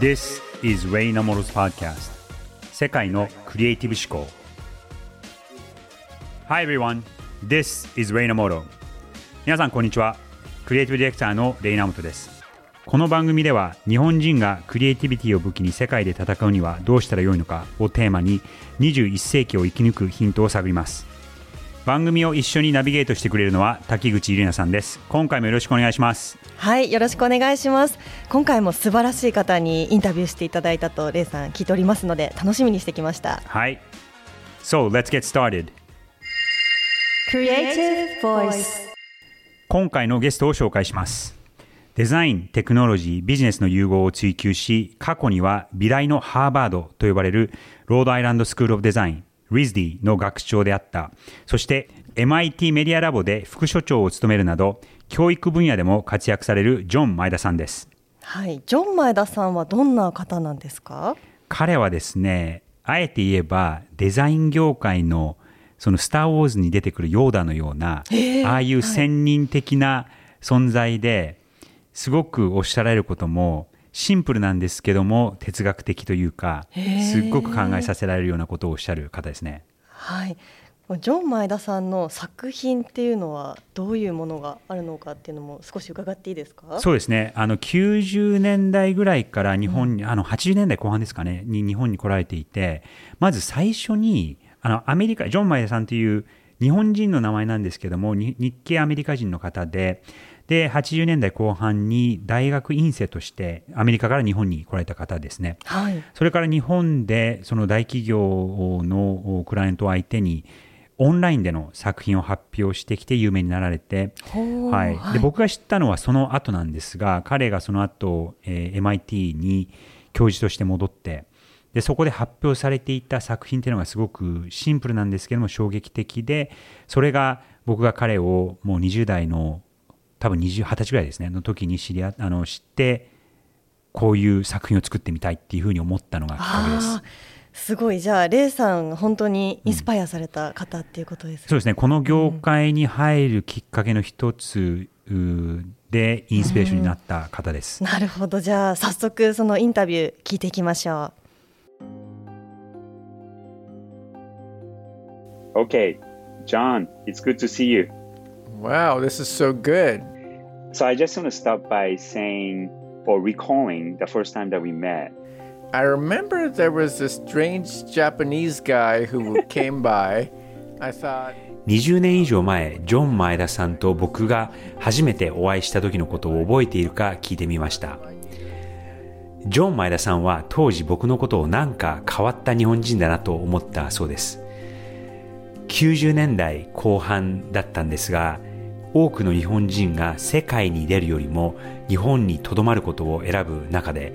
This is Ray Namoro's podcast. 世界のクリエイティブ思考。Hi everyone. This is Ray Namoro 皆さんこんにちは。クリエイティブディレクターのレイナモトです。この番組では日本人がクリエイティビティを武器に世界で戦うにはどうしたらよいのかをテーマに21世紀を生き抜くヒントを探ります。番組を一緒にナビゲートしてくれるのは滝口里奈さんです。今回もよろしくお願いします。はいよろしくお願いします。今回も素晴らしい方にインタビューしていただいたとレイさん聞いておりますので楽しみにしてきました。はい。So let's get started. Creative Voice 今回のゲストを紹介します。デザイン、テクノロジー、ビジネスの融合を追求し、過去には美大のハーバードと呼ばれるロードアイランドスクールオブデザイン、RISD の学長であった。そして MIT メディアラボで副所長を務めるなど、教育分野でも活躍されるジョン前田さんです。はい、ジョン前田さんはどんな方なんですか？彼はですね、あえて言えばデザイン業界のそのスター・ウォーズに出てくるヨーダのような、ああいう先人的な存在で、すごくおっしゃられることもシンプルなんですけども哲学的というかすっごく考えさせられるようなことをおっしゃる方ですね。はい。ジョン前田さんの作品っていうのはどういうものがあるのかっていうのも少し伺っていいですか？そうですね。あの90年代ぐらいから日本に、うん、あの80年代後半ですかね。に日本に来られていてまず最初にあのアメリカジョン前田さんという日本人の名前なんですけども日系アメリカ人の方でで、80年代後半に大学院生としてアメリカから日本に来られた方ですね。はい、それから日本でその大企業のクライアントを相手にオンラインでの作品を発表してきて有名になられて、はい、で僕が知ったのはその後なんですが彼がその後、えー、MIT に教授として戻ってでそこで発表されていた作品っていうのがすごくシンプルなんですけども衝撃的でそれが僕が彼をもう20代の多分20、20歳ぐらいですね、の時に知りあの知って、こういう作品を作ってみたいっていうふうに思ったのがきっかけです。すごい。じゃあレイさん本当にインスパイアされた方っていうことです、ね。うん、そうですね。この業界に入るきっかけの一つでインスピレーションになった方です、うん、なるほど。じゃあ早速そのインタビュー聞いていきましょう。OK John it's good to see you. Wow this is so good So I just want to start by saying or recalling the first time that we met. I remember there was this strange Japanese guy who came by. I thought 20年以上前、ジョン前田さんと僕が初めてお会いした時のことを覚えているか聞いてみました。ジョン前田さんは当時僕のことをなんか変わった日本人だなと思ったそうです。90年代後半だったんですが、多くの日本人が世界に出るよりも日本に留まることを選ぶ中で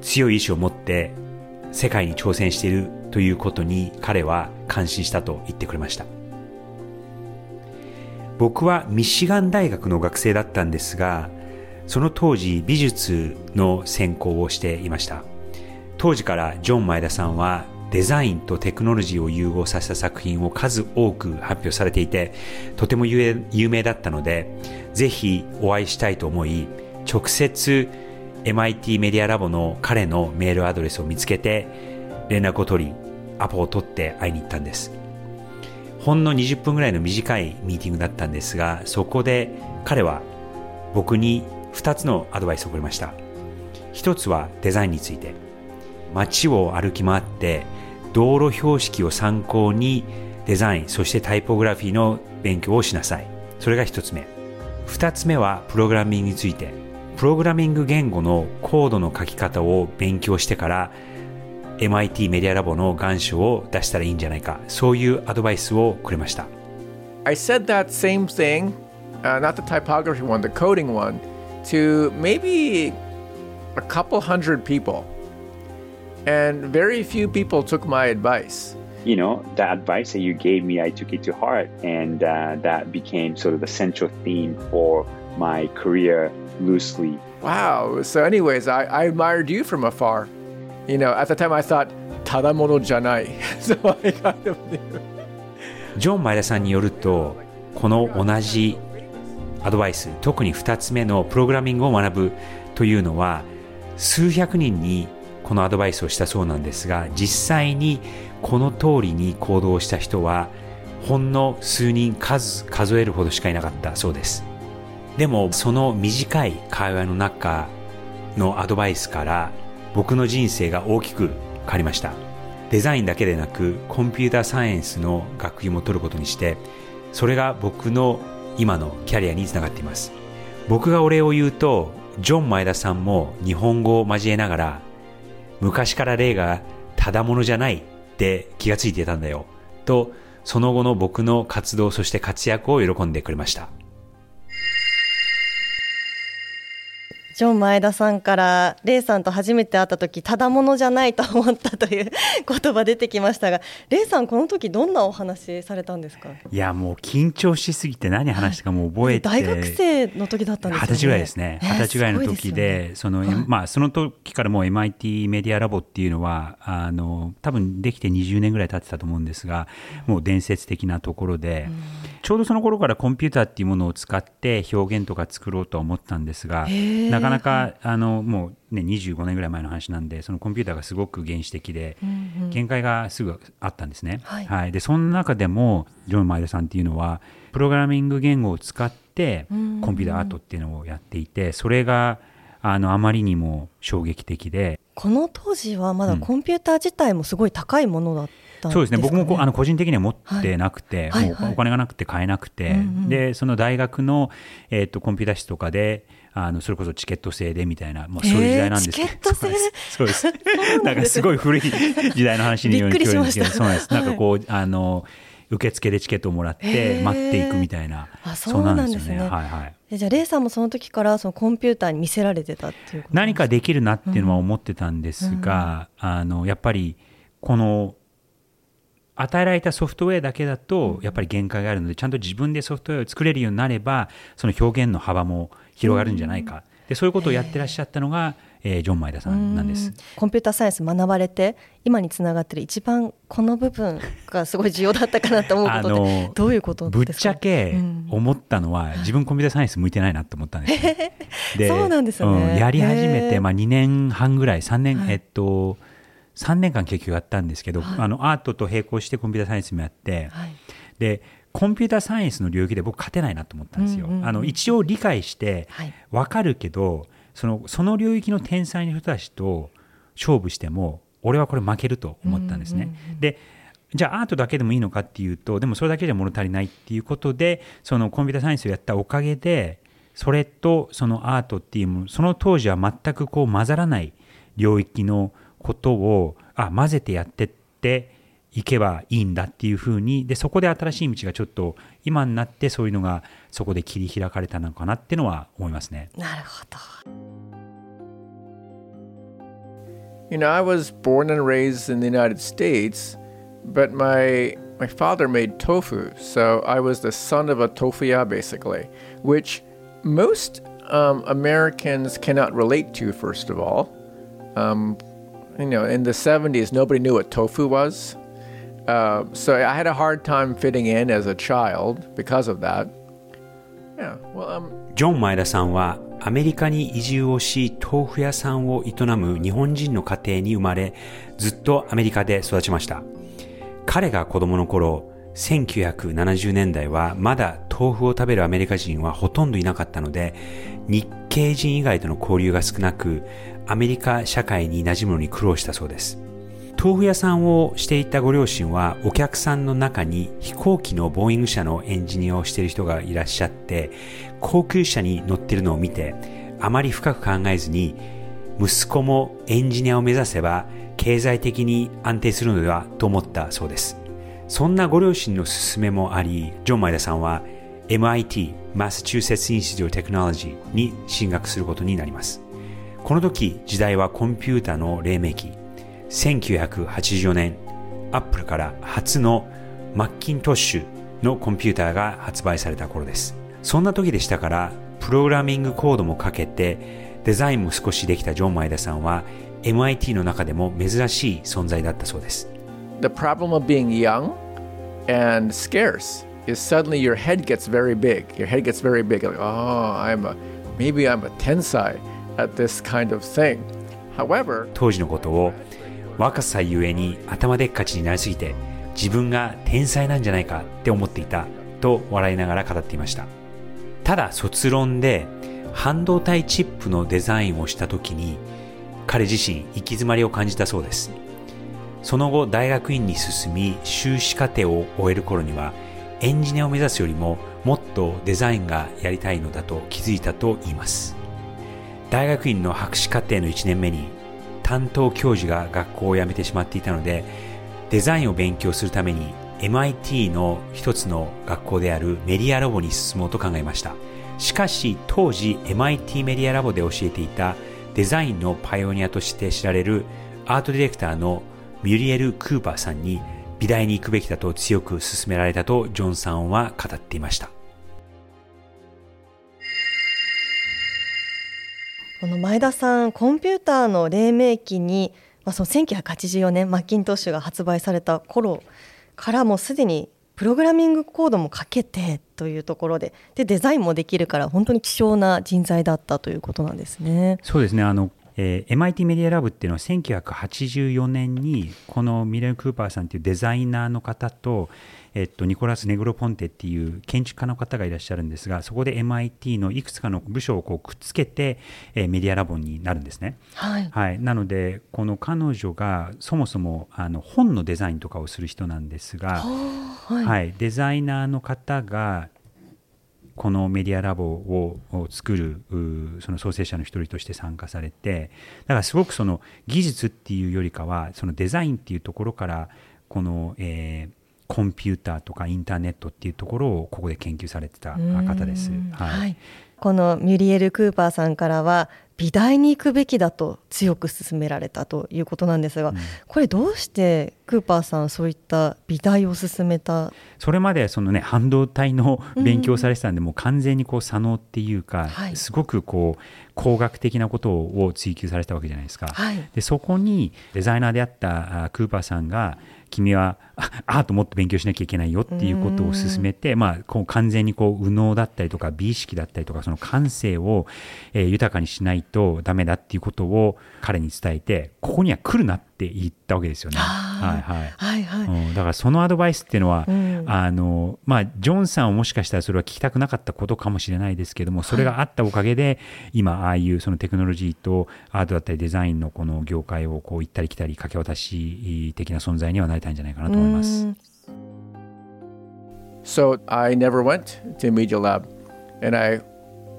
強い意志を持って世界に挑戦しているということに彼は感心したと言ってくれました。僕はミシガン大学の学生だったんですがその当時美術の専攻をしていました。当時からジョン前田さんはデザインとテクノロジーを融合させた作品を数多く発表されていて、とても有名だったので、ぜひお会いしたいと思い、直接 MIT メディアラボの彼のメールアドレスを見つけて、連絡を取り、アポを取って会いに行ったんです。ほんの20分ぐらいの短いミーティングだったんですが、そこで彼は僕に2つのアドバイスをくれました。1つはデザインについて。街を歩き回って道路標識を参考にデザイン、そしてタイポグラフィーの勉強をしなさい。それが一つ目。二つ目はプログラミングについて。プログラミング言語のコードの書き方を勉強してから MIT メディアラボの願書を出したらいいんじゃないか。そういうアドバイスをくれました。I said that same thing, uh, not the typography one, the coding one, to maybe a couple hundred people. And very few people took my advice. You know, the advice that you gave me, I took it to heart, and uh, that became sort of the central theme for my career loosely. Wow. So, anyways, I, I admired you from afar. You know, at the time I thought, ただものじゃない。so I kind of knew. ジョン・マイラさんによると、この同じアドバイス、特に2つ目のプログラミングを学ぶというのは、 数百人に このアドバイスをしたそうなんですが実際にこの通りに行動した人はほんの数人数数えるほどしかいなかったそうです。でもその短い会話の中のアドバイスから僕の人生が大きく変わりました。デザインだけでなくコンピューターサイエンスの学位も取ることにしてそれが僕の今のキャリアにつながっています。僕がお礼を言うとジョン前田さんも日本語を交えながら昔から霊がただものじゃないって気がついてたんだよ。とその後の僕の活動そして活躍を喜んでくれました。ジョン前田さんからレイさんと初めて会った時ただものじゃないと思ったという言葉出てきましたがレイさんこの時どんなお話されたんですか？いやもう緊張しすぎて何話したかもう覚えて、大学生の時だったんです二十歳ぐらいですね。二十、歳ぐらいの時で、ね、その、はい、まあその時からもう MIT メディアラボっていうのはあの多分できて20年ぐらい経ってたと思うんですがもう伝説的なところで、うん、ちょうどその頃からコンピューターっていうものを使って表現とか作ろうとは思ったんですがなかなかあのもう、ね、25年ぐらい前の話なんでそのコンピューターがすごく原始的で、うんうん、限界がすぐあったんですね、はい、はい、でその中でもジョン・マイルさんっていうのはプログラミング言語を使ってコンピューターアートっていうのをやっていてそれがあのあまりにも衝撃的で。この当時はまだコンピューター自体もすごい高いものだった、ね、そうですね。僕もあの個人的には持ってなくて、はい、もうお金がなくて買えなくて、はいはい、でその大学の、えーと、コンピューター室とかであのそれこそチケット制でみたいな、まあ、そういう時代なんですけど、そうです。なんかすごい古い時代の話にように聞こえるんですけどそうなんです。なんかこうあの受付でチケットをもらって待っていくみたいな、あそうなんですね。はいはい。じゃあレイさんもその時からそのコンピューターに見せられてたっていう何かできるなっていうのは思ってたんですが、うん、あのやっぱりこの与えられたソフトウェアだけだとやっぱり限界があるのでちゃんと自分でソフトウェアを作れるようになればその表現の幅も広がるんじゃないか、でそういうことをやってらっしゃったのが、えー、ジョン・マイダさんなんです。コンピューターサイエンス学ばれて今につながってる一番この部分がすごい重要だったかなと思うことでどういうことぶっちゃけ思ったのは、うん、自分コンピューターサイエンス向いてないなと思ったんですよ。でそうなんですね、うん、やり始めて、まあ、2年半ぐらい3年、はい、えっと3年間結局やったんですけど、はい、あのアートと並行してコンピューターサイエンスもやって、はい、でコンピューターサイエンスの領域で僕勝てないなと思ったんですよ。うんうんうん、あの一応理解して分かるけど、そのその領域の天才の人たちと勝負しても俺はこれ負けると思ったんですね。うんうんうん、でじゃあアートだけでもいいのかっていうとでもそれだけじゃ物足りないっていうことでそのコンピューターサイエンスをやったおかげでそれとそのアートっていうものその当時は全くこう混ざらない領域のことをあ混ぜてやってっていけばいいんだっていうふうにでそこで新しい道がちょっと今になってそういうのがそこで切り開かれたのかなっていうのは思いますね。なるほど。You know, I was born and raised in the United States, but my my father made tofu, so I was the son of a tofuya basically, which most um, Americans cannot relate to. First of all, um, you know, in the 70s, nobody knew what tofu was. Uh, so I had a hard time fitting in as a child because of that. Yeah, well, um, ジョン前田さんはアメリカに移住をし豆腐屋さんを営む日本人の家庭に生まれずっとアメリカで育ちました彼が子供の頃1970年代はまだ豆腐を食べるアメリカ人はほとんどいなかったので日系人以外との交流が少なくアメリカ社会に馴染むのに苦労したそうです。豆腐屋さんをしていたご両親はお客さんの中に飛行機のボーイング社のエンジニアをしている人がいらっしゃって高級車に乗っているのを見てあまり深く考えずに息子もエンジニアを目指せば経済的に安定するのではと思ったそうです。そんなご両親の勧めもありジョン・マエダさんは MIT Massachusetts Institute of Technology に進学することになりますこの時時代はコンピュータの黎明期1984年、アップルから初のマッキントッシュのコンピューターが発売された頃です。そんな時でしたから、プログラミングコードもかけて、デザインも少しできたジョン・マイダさんは、MIT の中でも珍しい存在だったそうです。The problem of being young and scarce is suddenly your head gets very big. Your head gets very big. Like, oh, I'm a, maybe I'm a tensai at this kind of thing. However, 当時のことを若さゆえに頭でっかちになりすぎて自分が天才なんじゃないかって思っていたと笑いながら語っていましたただ卒論で半導体チップのデザインをした時に彼自身行き詰まりを感じたそうですその後大学院に進み修士課程を終える頃にはエンジニアを目指すよりももっとデザインがやりたいのだと気づいたと言います。大学院の博士課程の1年目に担当教授が学校を辞めてしまっていたのでデザインを勉強するために MIT の一つの学校であるメディアラボに進もうと考えました。しかし当時 MIT メディアラボで教えていたデザインのパイオニアとして知られるアートディレクターのミュリエル・クーパーさんに美大に行くべきだと強く勧められたとジョンさんは語っていましたこの前田さんコンピューターの黎明期に、まあ、その1984年マッキントッシュが発売された頃からもうすでにプログラミングコードも書けてというところででデザインもできるから本当に希少な人材だったということなんですね。そうですねあのえー、MIT メディアラブっていうのは1984年にこのミレル・クーパーさんっていうデザイナーの方と、えっと、ニコラス・ネグロポンテっていう建築家の方がいらっしゃるんですがそこで MIT のいくつかの部署をこうくっつけて、えー、メディアラボになるんですね。はい、はい、なのでこの彼女がそもそもあの本のデザインとかをする人なんですが、はい、はい、デザイナーの方がこのメディアラボを作るその創生者の一人として参加されてだからすごくその技術っていうよりかはそのデザインっていうところからこの、えー、コンピューターとかインターネットっていうところをここで研究されてた方です。はい、はい、このミュリエル・クーパーさんからは美大に行くべきだと強く勧められたということなんですが、うん、これどうしてクーパーさんそういった美大を進めた？それまでそのね半導体の勉強されてたんで、うん、もう完全にこう左脳っていうか、はい、すごくこう工学的なことを追求されたわけじゃないですか。はい、でそこにデザイナーであったクーパーさんが君はアートもっと勉強しなきゃいけないよっていうことを進めて、まあ、こう完全にこう右脳だったりとか美意識だったりとかその感性を、えー、豊かにしないとダメだっていうことを彼に伝えてここには来るなって言ったわけですよね。はいはい。はいはい、うん、だからそのアドバイスっていうのは、うん、あのまあ、ジョンさんはもしかしたらそれは聞きたくなかったことかもしれないですけどもそれがあったおかげで、はい、今ああいうそのテクノロジーとアートだったりデザインのこの業界をこう行ったり来たり掛け渡し的な存在にはなりたいんじゃないかなと思います。So I never went to Media Lab and I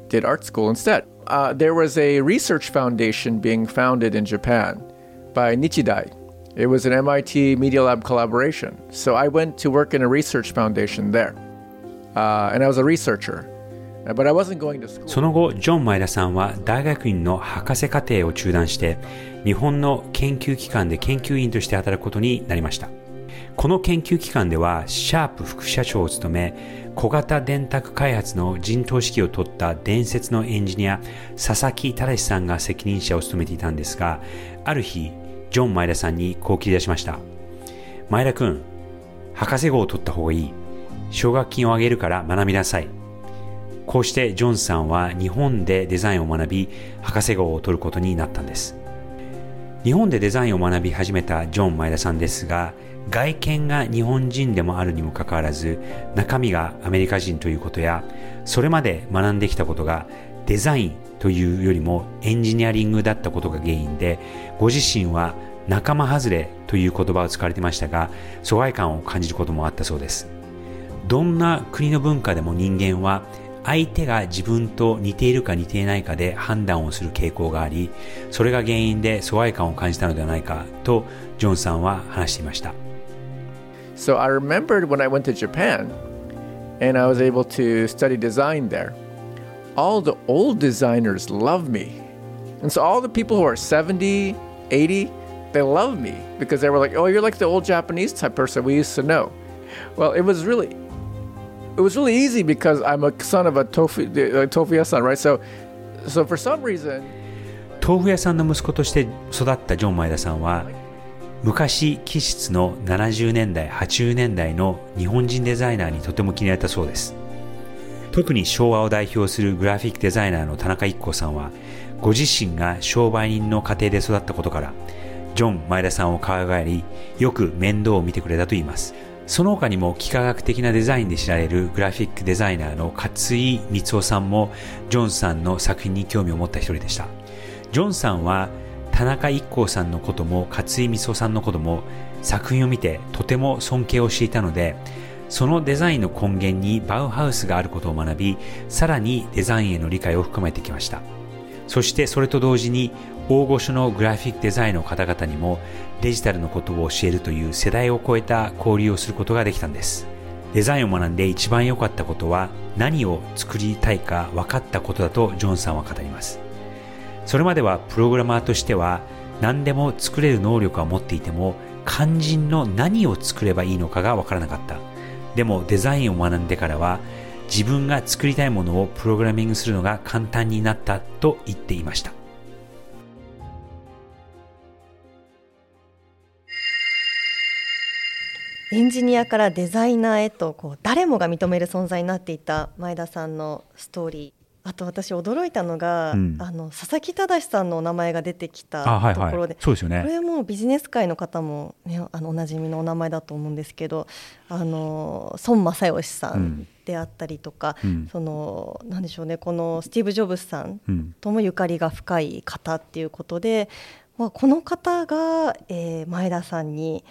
did art school instead. Uh, there was a research foundation being founded in Japan by Nichidai. It was an MIT Media Lab collaboration. So I went to work in a research foundation there. Uh, and I was a researcher. But I wasn't going to school. その後、ジョン・マイダさんは大学院の博士課程を中断して、日本の研究機関で研究員として働くことになりました。この研究機関では、シャープ副社長を務め、小型電卓開発の陣頭指揮を取った伝説のエンジニア、佐々木正さんが責任者を務めていたんですが、ある日、ジョン・前田さんにこう切り出しました。前田くん、博士号を取った方がいい。奨学金をあげるから学びなさい。こうしてジョンさんは日本でデザインを学び、博士号を取ることになったんです。日本でデザインを学び始めたジョン・前田さんですが、外見が日本人でもあるにもかかわらず中身がアメリカ人ということやそれまで学んできたことがデザインというよりもエンジニアリングだったことが原因でご自身は仲間外れという言葉を使われてましたが疎外感を感じることもあったそうですどんな国の文化でも人間は相手が自分と似ているか似ていないかで判断をする傾向がありそれが原因で疎外感を感じたのではないかとジョンさんは話していました So I remembered when I went to Japan and I was able to study design there. All the old designers love me. And so all the people who are 70, 80, they love me because they were like, "Oh, you're like the old Japanese type person we used to know." Well, it was really it was really easy because I'm a son of a tofu uh, tofu son, right? So so for some reason 豆腐屋さんの息子として育ったジョン前田さんは昔気質の70年代80年代の日本人デザイナーにとても気に入ったそうです 特に昭和を代表するグラフィックデザイナーの田中一行さんはご自身が商売人の家庭で育ったことから、ジョン・前田さんを可愛がり、よく面倒を見てくれたと言います。その他にも幾何学的なデザインで知られるグラフィックデザイナーの勝井光夫さんもジョンさんの作品に興味を持った一人でした。ジョンさんは田中一行さんのことも勝井光夫さんのことも作品を見てとても尊敬をしていたので、そのデザインの根源にバウハウスがあることを学び、さらにデザインへの理解を深めてきました。そしてそれと同時に大御所のグラフィックデザインの方々にもデジタルのことを教えるという世代を超えた交流をすることができたんです。デザインを学んで一番良かったことは何を作りたいか分かったことだとジョンさんは語ります。それまではプログラマーとしては何でも作れる能力は持っていても肝心の何を作ればいいのかが分からなかった。でもデザインを学んでからは自分が作りたいものをプログラミングするのが簡単になったと言っていました。エンジニアからデザイナーへとこう誰もが認める存在になっていた前田さんのストーリーあと私驚いたのが、うん、あの佐々木正さんのお名前が出てきたところで、そうですよね。これもビジネス界の方も、ね、あのおなじみのお名前だと思うんですけどあの孫正義さんであったりとか、うん、そのなんでしょうねこのスティーブ・ジョブズさんともゆかりが深い方っていうことで、まあ、この方が、えー、前田さんに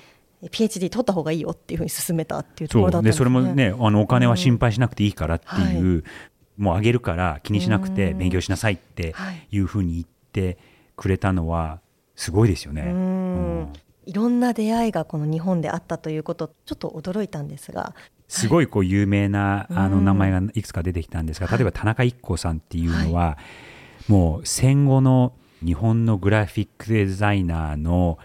PhD 取った方がいいよっていうふうに勧めたっていうところだったんです、ね、それもねあのお金は心配しなくていいからっていう、うんもうあげるから気にしなくて勉強しなさいってい。うふうに言ってくれたのはすごいですよね。うん。いろんな出会いがこの日本であったということちょっと驚いたんですが。すごいこう有名なあの名前がいくつか出てきたんですが例えば田中一行さんっていうのはもう戦後の日本のグラフィックデザイナーの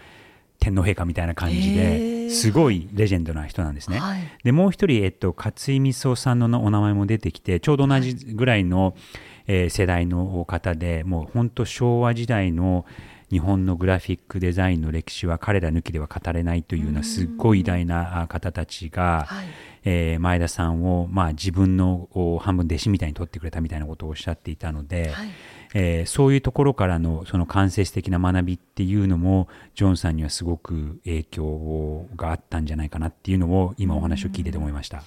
天皇陛下みたいな感じですごいレジェンドな人なんですね。はい、でもう一人、えっと、勝井美夫さんのお名前も出てきてちょうど同じぐらいの、はい、えー、世代の方でもう本当昭和時代の日本のグラフィックデザインの歴史は彼ら抜きでは語れないというようなすっごい偉大な方たちが、はい、えー、前田さんを、まあ、自分の半分弟子みたいに取ってくれたみたいなことをおっしゃっていたので、はいえー、そういうところからのその間接的な学びっていうのもジョンさんにはすごく影響があったんじゃないかなっていうのを今お話を聞いてて思いました。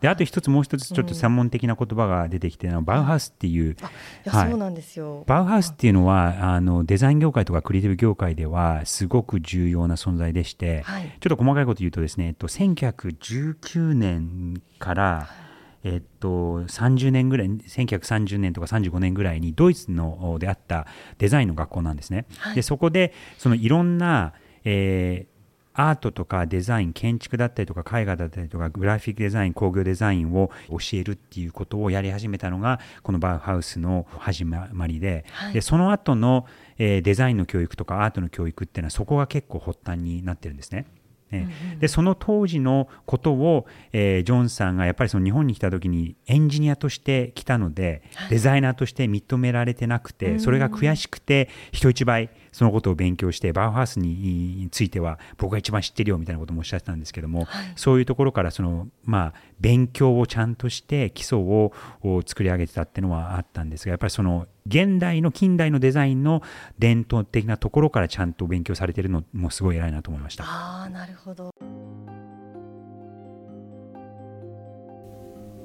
であと一つもう一つちょっと専門的な言葉が出てきての、バウハウスっていう、はい、そうなんですよ。バウハウスっていうのはあのデザイン業界とかクリエイティブ業界ではすごく重要な存在でして、はい、ちょっと細かいこと言うとですね、えっと、1919年から、えっと、30年ぐらい1930年とか35年ぐらいにドイツのであったデザインの学校なんですね。はい、でそこでそのいろんな、えーアートとかデザイン建築だったりとか絵画だったりとかグラフィックデザイン工業デザインを教えるっていうことをやり始めたのがこのバウハウスの始まりではい、でその後の、えー、デザインの教育とかアートの教育っていうのはそこが結構発端になってるんですね。ね、でその当時のことを、えー、ジョンさんがやっぱりその日本に来た時にエンジニアとして来たので、デザイナーとして認められてなくて、それが悔しくて人一倍そのことを勉強してバウハウスについては僕が一番知ってるよみたいなこともおっしゃってたんですけども、はい、そういうところからその、まあ、勉強をちゃんとして基礎を作り上げてたっていうのはあったんですがやっぱりその現代の近代のデザインの伝統的なところからちゃんと勉強されてるのもすごい偉いなと思いました。あなるほど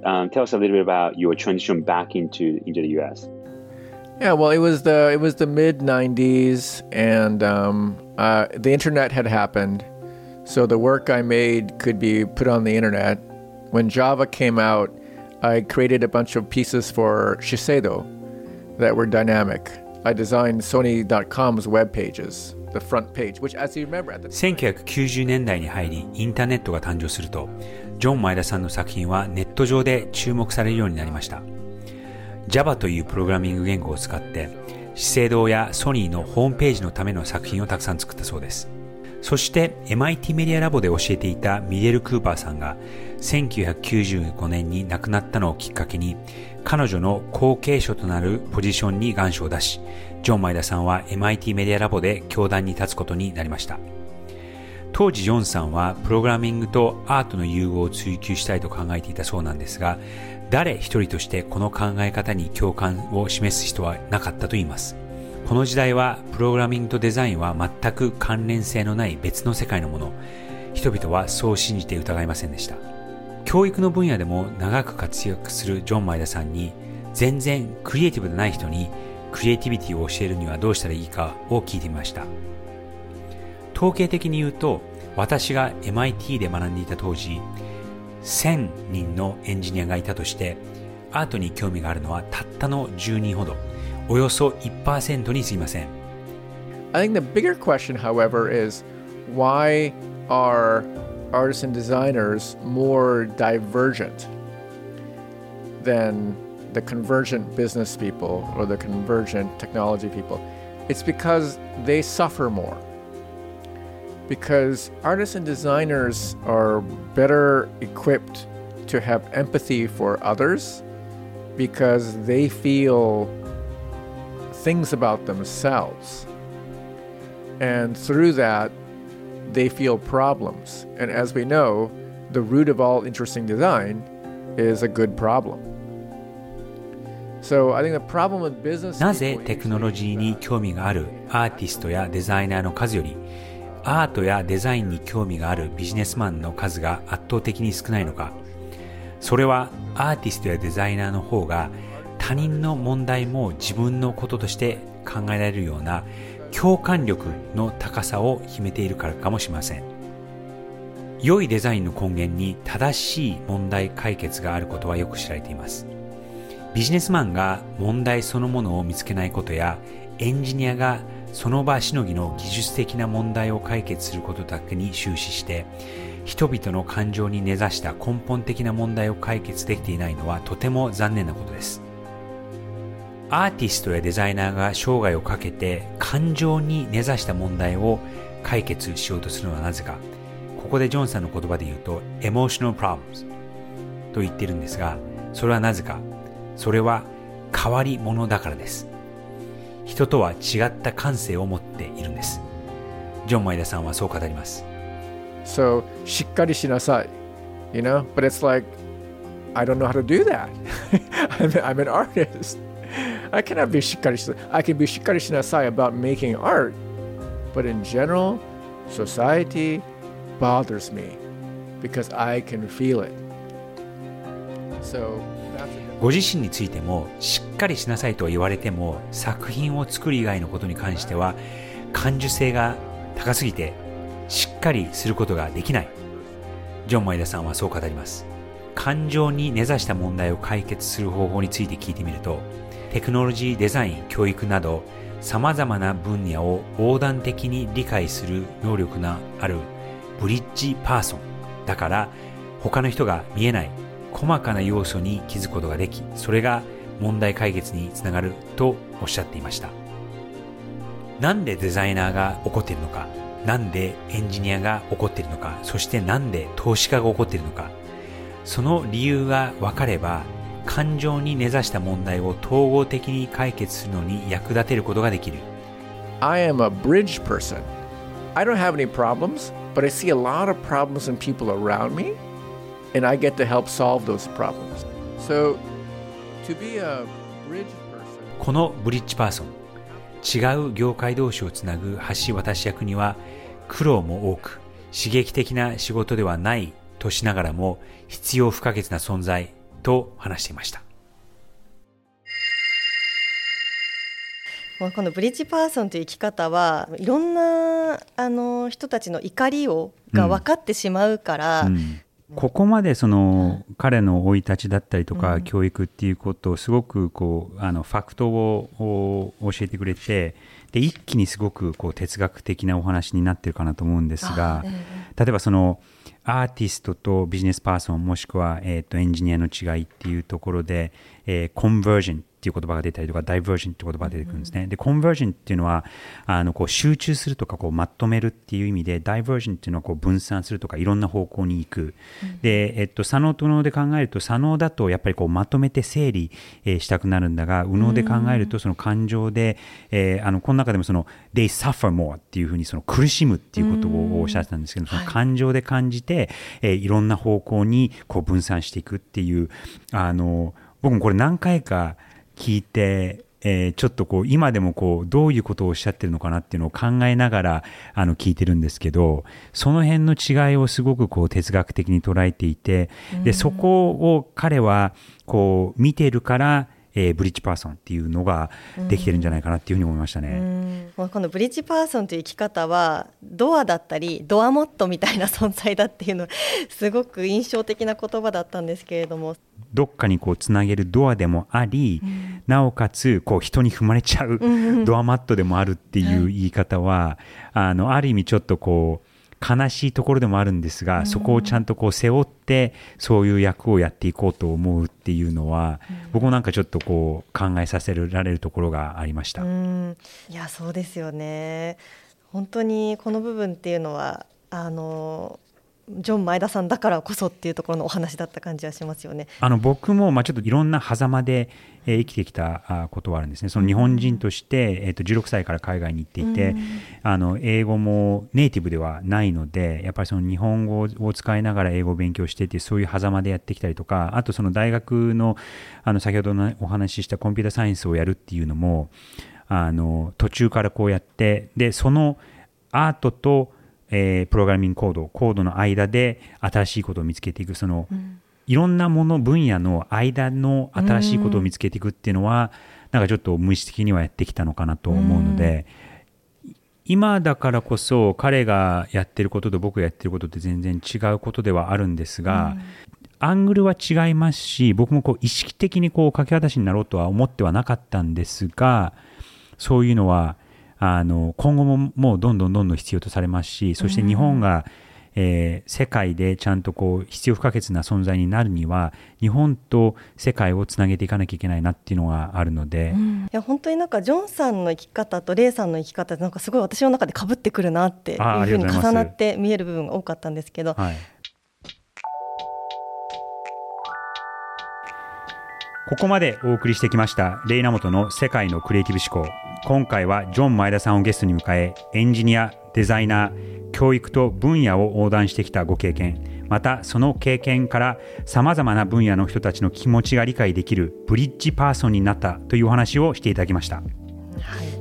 Um, tell us a little bit about your transition back into into the U.S. Yeah, well, it was the it was the mid '90s, and um, uh, the internet had happened, so the work I made could be put on the internet. When Java came out, I created a bunch of pieces for Shiseido that were dynamic. I designed Sony.com's web pages, the front page, which, as you remember, at the 1990年代に入り、インターネットが誕生すると、ジョン・前田さんの作品はネット上で注目されるようになりました。Java というプログラミング言語を使って資生堂やソニーのホームページのための作品をたくさん作ったそうです。そして MIT メディアラボで教えていたミゲル・クーパーさんが1995年に亡くなったのをきっかけに彼女の後継者となるポジションに願書を出し、ジョン・マイダさんは MIT メディアラボで教壇に立つことになりました。当時ジョンさんはプログラミングとアートの融合を追求したいと考えていたそうなんですが、誰一人としてこの考え方に共感を示す人はなかったと言います。この時代はプログラミングとデザインは全く関連性のない別の世界のもの。人々はそう信じて疑いませんでした。教育の分野でも長く活躍するジョン・マイダさんに全然クリエイティブでない人にクリエイティビティを教えるにはどうしたらいいかを聞いてみました。統計的に言うと私が MIT で学んでいた当時1000人のエンジニアがいたとしてアートに興味があるのはたったの10人ほどおよそ1%にすぎません I think the bigger question, however, is why are artists and designers more divergent than the convergent business people or the convergent technology people? It's because they suffer more. Because artists and designers are better equipped to have empathy for others because they feel things about themselves. And through that, they feel problems. And as we know, the root of all interesting design is a good problem. So I think the problem with business なぜテクノロジーに興味があるアーティストやデザイナーの数よりアートやデザインに興味があるビジネスマンの数が圧倒的に少ないのかそれはアーティストやデザイナーの方が他人の問題も自分のこととして考えられるような共感力の高さを秘めているからかもしれません。良いデザインの根源に正しい問題解決があることはよく知られています。ビジネスマンが問題そのものを見つけないことやエンジニアがその場しのぎの技術的な問題を解決することだけに終始して人々の感情に根ざした根本的な問題を解決できていないのはとても残念なことです。アーティストやデザイナーが生涯をかけて感情に根ざした問題を解決しようとするのはなぜかここでジョンさんの言葉で言うと emotional problems と言ってるんですがそれはなぜかそれは変わり者だからです人とは違った感性を持っているんですジョン・マイダさんはそう語ります So, しっかりしなさい You know? But it's like, I don't know how to do that. I'm, I'm an artist. I cannot be しっかりし I can be しっかりしなさい about making art. But in general, society bothers me because I can feel it. So, ご自身についてもしっかりしなさいと言われても作品を作る以外のことに関しては感受性が高すぎてしっかりすることができないジョン・マイダさんはそう語ります感情に根ざした問題を解決する方法について聞いてみるとテクノロジーデザイン教育など様々な分野を横断的に理解する能力のあるブリッジパーソン。だから他の人が見えない細かな要素に気づくことができそれが問題解決につながるとおっしゃっていました。なんでデザイナーが怒っているのかなんでエンジニアが怒っているのかそしてなんで投資家が怒っているのかその理由が分かれば感情に根ざした問題を統合的に解決するのに役立てることができる I am a bridge person. I don't have any problems, but I see a lot of problems in people around me, and I get to help solve those problems. So, to be a bridge person, このブリッジパーソン違う業界同士をつなぐ橋渡し役には苦労も多く刺激的な仕事ではないとしながらも必要不可欠な存在と話していました。まあこのブリッジパーソンという生き方はいろんなあの人たちの怒りをが分かってしまうから、うん。ここまでその、彼の生い立ちだったりとか、うん。教育っていうことをすごくこうあのファクトをを教えてくれてで一気にすごくこう哲学的なお話になってるかなと思うんですが例えばそのアーティストとビジネスパーソンもしくは、えー、とエンジニアの違いっていうところで、えーコンバージョンっていう言葉が出たりとか、ダイバージョンっていう言葉が出てくるんですね。で、コンバージョンっていうのは、あの、こう集中するとか、こうまとめるっていう意味で、ダイバージョンっていうのはこう分散するとか、いろんな方向に行く。で、えっと、左脳と右脳で考えると、左脳だとやっぱりこうまとめて整理、えーしたくなるんだが、右脳で考えると、その感情で、えーあの、この中でもその、they suffer more っていうふうにその苦しむっていうことをおっしゃってたんですけど、その感情で感じて、えーいろんな方向にこう分散していくっていう、あの、僕もこれ何回か聞いて、えーちょっとこう今でもこうどういうことをおっしゃってるのかなっていうのを考えながらあの聞いてるんですけどその辺の違いをすごくこう哲学的に捉えていてでそこを彼はこう見てるから、えーブリッジパーソンっていうのができてるんじゃないかなっていうふうに思いましたね。うん。もうこのブリッジパーソンという生き方はドアだったりドアモットみたいな存在だっていうの すごく印象的な言葉だったんですけれども。どっかにこうつなげるドアでもあり、なおかつこう人に踏まれちゃうドアマットでもあるっていう言い方は、あのある意味ちょっとこう悲しいところでもあるんですが、そこをちゃんとこう背負ってそういう役をやっていこうと思うっていうのは、僕もなんかちょっとこう考えさせられるところがありました。うん。いやそうですよね。本当にこの部分っていうのはあのジョン前田さんだからこそっていうところのお話だった感じはしますよね。あの僕もまあちょっといろんな狭間で、えー生きてきたあことはあるんですね。その日本人として、えー、と16歳から海外に行っていて、あの英語もネイティブではないのでやっぱりその日本語を使いながら英語を勉強してっていうそういう狭間でやってきたりとかあとその大学のあの先ほどのお話ししたコンピューターサイエンスをやるっていうのもあの途中からこうやってでそのアートとえープログラミングコードコードの間で新しいことを見つけていくその、いろんなもの分野の間の新しいことを見つけていくっていうのは、なんかちょっと無意識的にはやってきたのかなと思うので、今だからこそ彼がやってることと僕がやってることって全然違うことではあるんですが、アングルは違いますし僕もこう意識的にこう架け渡しになろうとは思ってはなかったんですがそういうのはあの今後ももうどんどんどんどん必要とされますしそして日本が、えー世界でちゃんとこう必要不可欠な存在になるには日本と世界をつなげていかなきゃいけないなっていうのがあるので、いや本当になんかジョンさんの生き方とレイさんの生き方なんかすごい私の中で被ってくるなっていうふうに重なって見える部分が多かったんですけど、はい、ここまでお送りしてきましたレイナモトの世界のクリエイティブ思考今回はジョン前田さんをゲストに迎えエンジニアデザイナー教育と分野を横断してきたご経験またその経験からさまざまな分野の人たちの気持ちが理解できるブリッジパーソンになったというお話をしていただきました。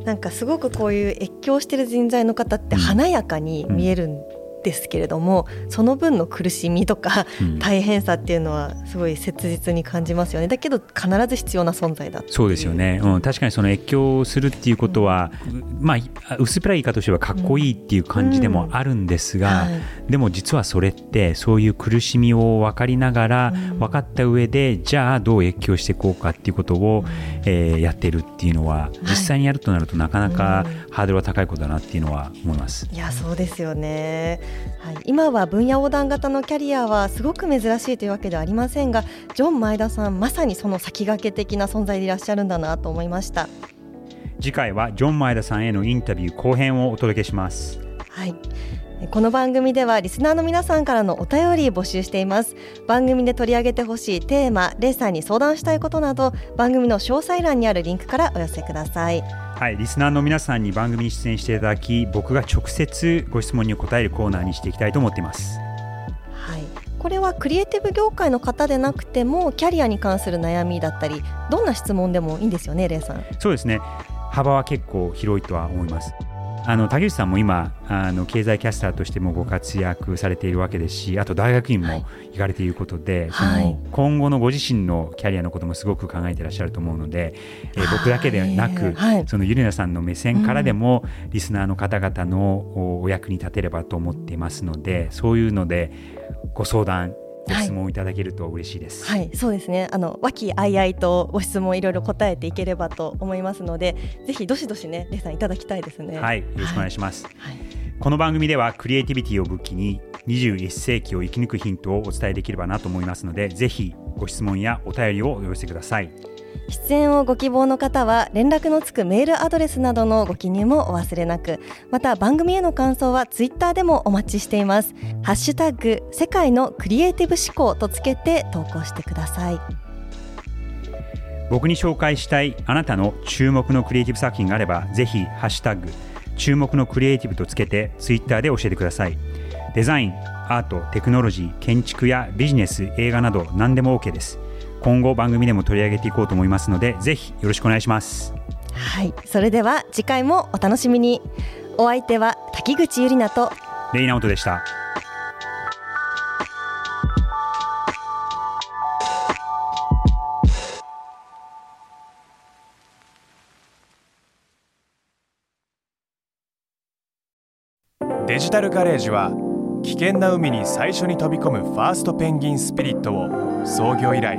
なんかすごくこういう越境してる人材の方って華やかに見えるんですけれども、その分の苦しみとか、うん。大変さっていうのはすごい切実に感じますよね。だけど必ず必要な存在だそうですよね、うん、確かにその越境するっていうことは、まあ薄っぺらい言い方としてはかっこいいっていう感じでもあるんですが、はい。でも実はそれってそういう苦しみを分かりながら、分かった上でじゃあどう越境していこうかっていうことを、えーやっているっていうのは実際にやるとなるとなかなかハードルは高いことだなっていうのは思います。いやそうですよね、はい、今は分野横断型のキャリアはすごく珍しいというわけではありませんがジョン前田さんまさにその先駆け的な存在でいらっしゃるんだなと思いました。次回はジョン前田さんへのインタビュー後編をお届けします。はいこの番組ではリスナーの皆さんからのお便り募集しています。番組で取り上げてほしいテーマレイさんに相談したいことなど番組の詳細欄にあるリンクからお寄せください。はい、リスナーの皆さんに番組に出演していただき僕が直接ご質問に答えるコーナーにしていきたいと思っています。はい。これはクリエイティブ業界の方でなくてもキャリアに関する悩みだったりどんな質問でもいいんですよねレイさん。そうですね。幅は結構広いとは思いますあの竹内さんも今あの経済キャスターとしてもご活躍されているわけですしあと大学院も行かれていることで、はい。その今後のご自身のキャリアのこともすごく考えていらっしゃると思うので、えー僕だけでなく、はい。そのゆりなさんの目線からでも、リスナーの方々のおお役に立てればと思っていますのでそういうのでご相談ご質問いただけると嬉しいです。はい、そうですね。あの和気あいあいとご質問いろいろ答えていければと思いますので、ぜひどしどしね、レイさんいただきたいですね。はい、よろしくお願いします。はいこの番組ではクリエイティビティを武器に21世紀を生き抜くヒントをお伝えできればなと思いますのでぜひご質問やお便りをお寄せください出演をご希望の方は連絡のつくメールアドレスなどのご記入もお忘れなく。また番組への感想はツイッターでもお待ちしています。ハッシュタグ世界のクリエイティブ思考とつけて投稿してください。僕に紹介したいあなたの注目のクリエイティブ作品があればぜひハッシュタグ注目のクリエイティブとつけてツイッターで教えてください。デザインアートテクノロジー建築やビジネス映画など何でも OK です。今後番組でも取り上げていこうと思いますのでぜひよろしくお願いします。はい。それでは次回もお楽しみに。お相手は滝口ゆりなと。レイナオトでした。デジタルガレージは危険な海に最初に飛び込むファーストペンギンスピリットを創業以来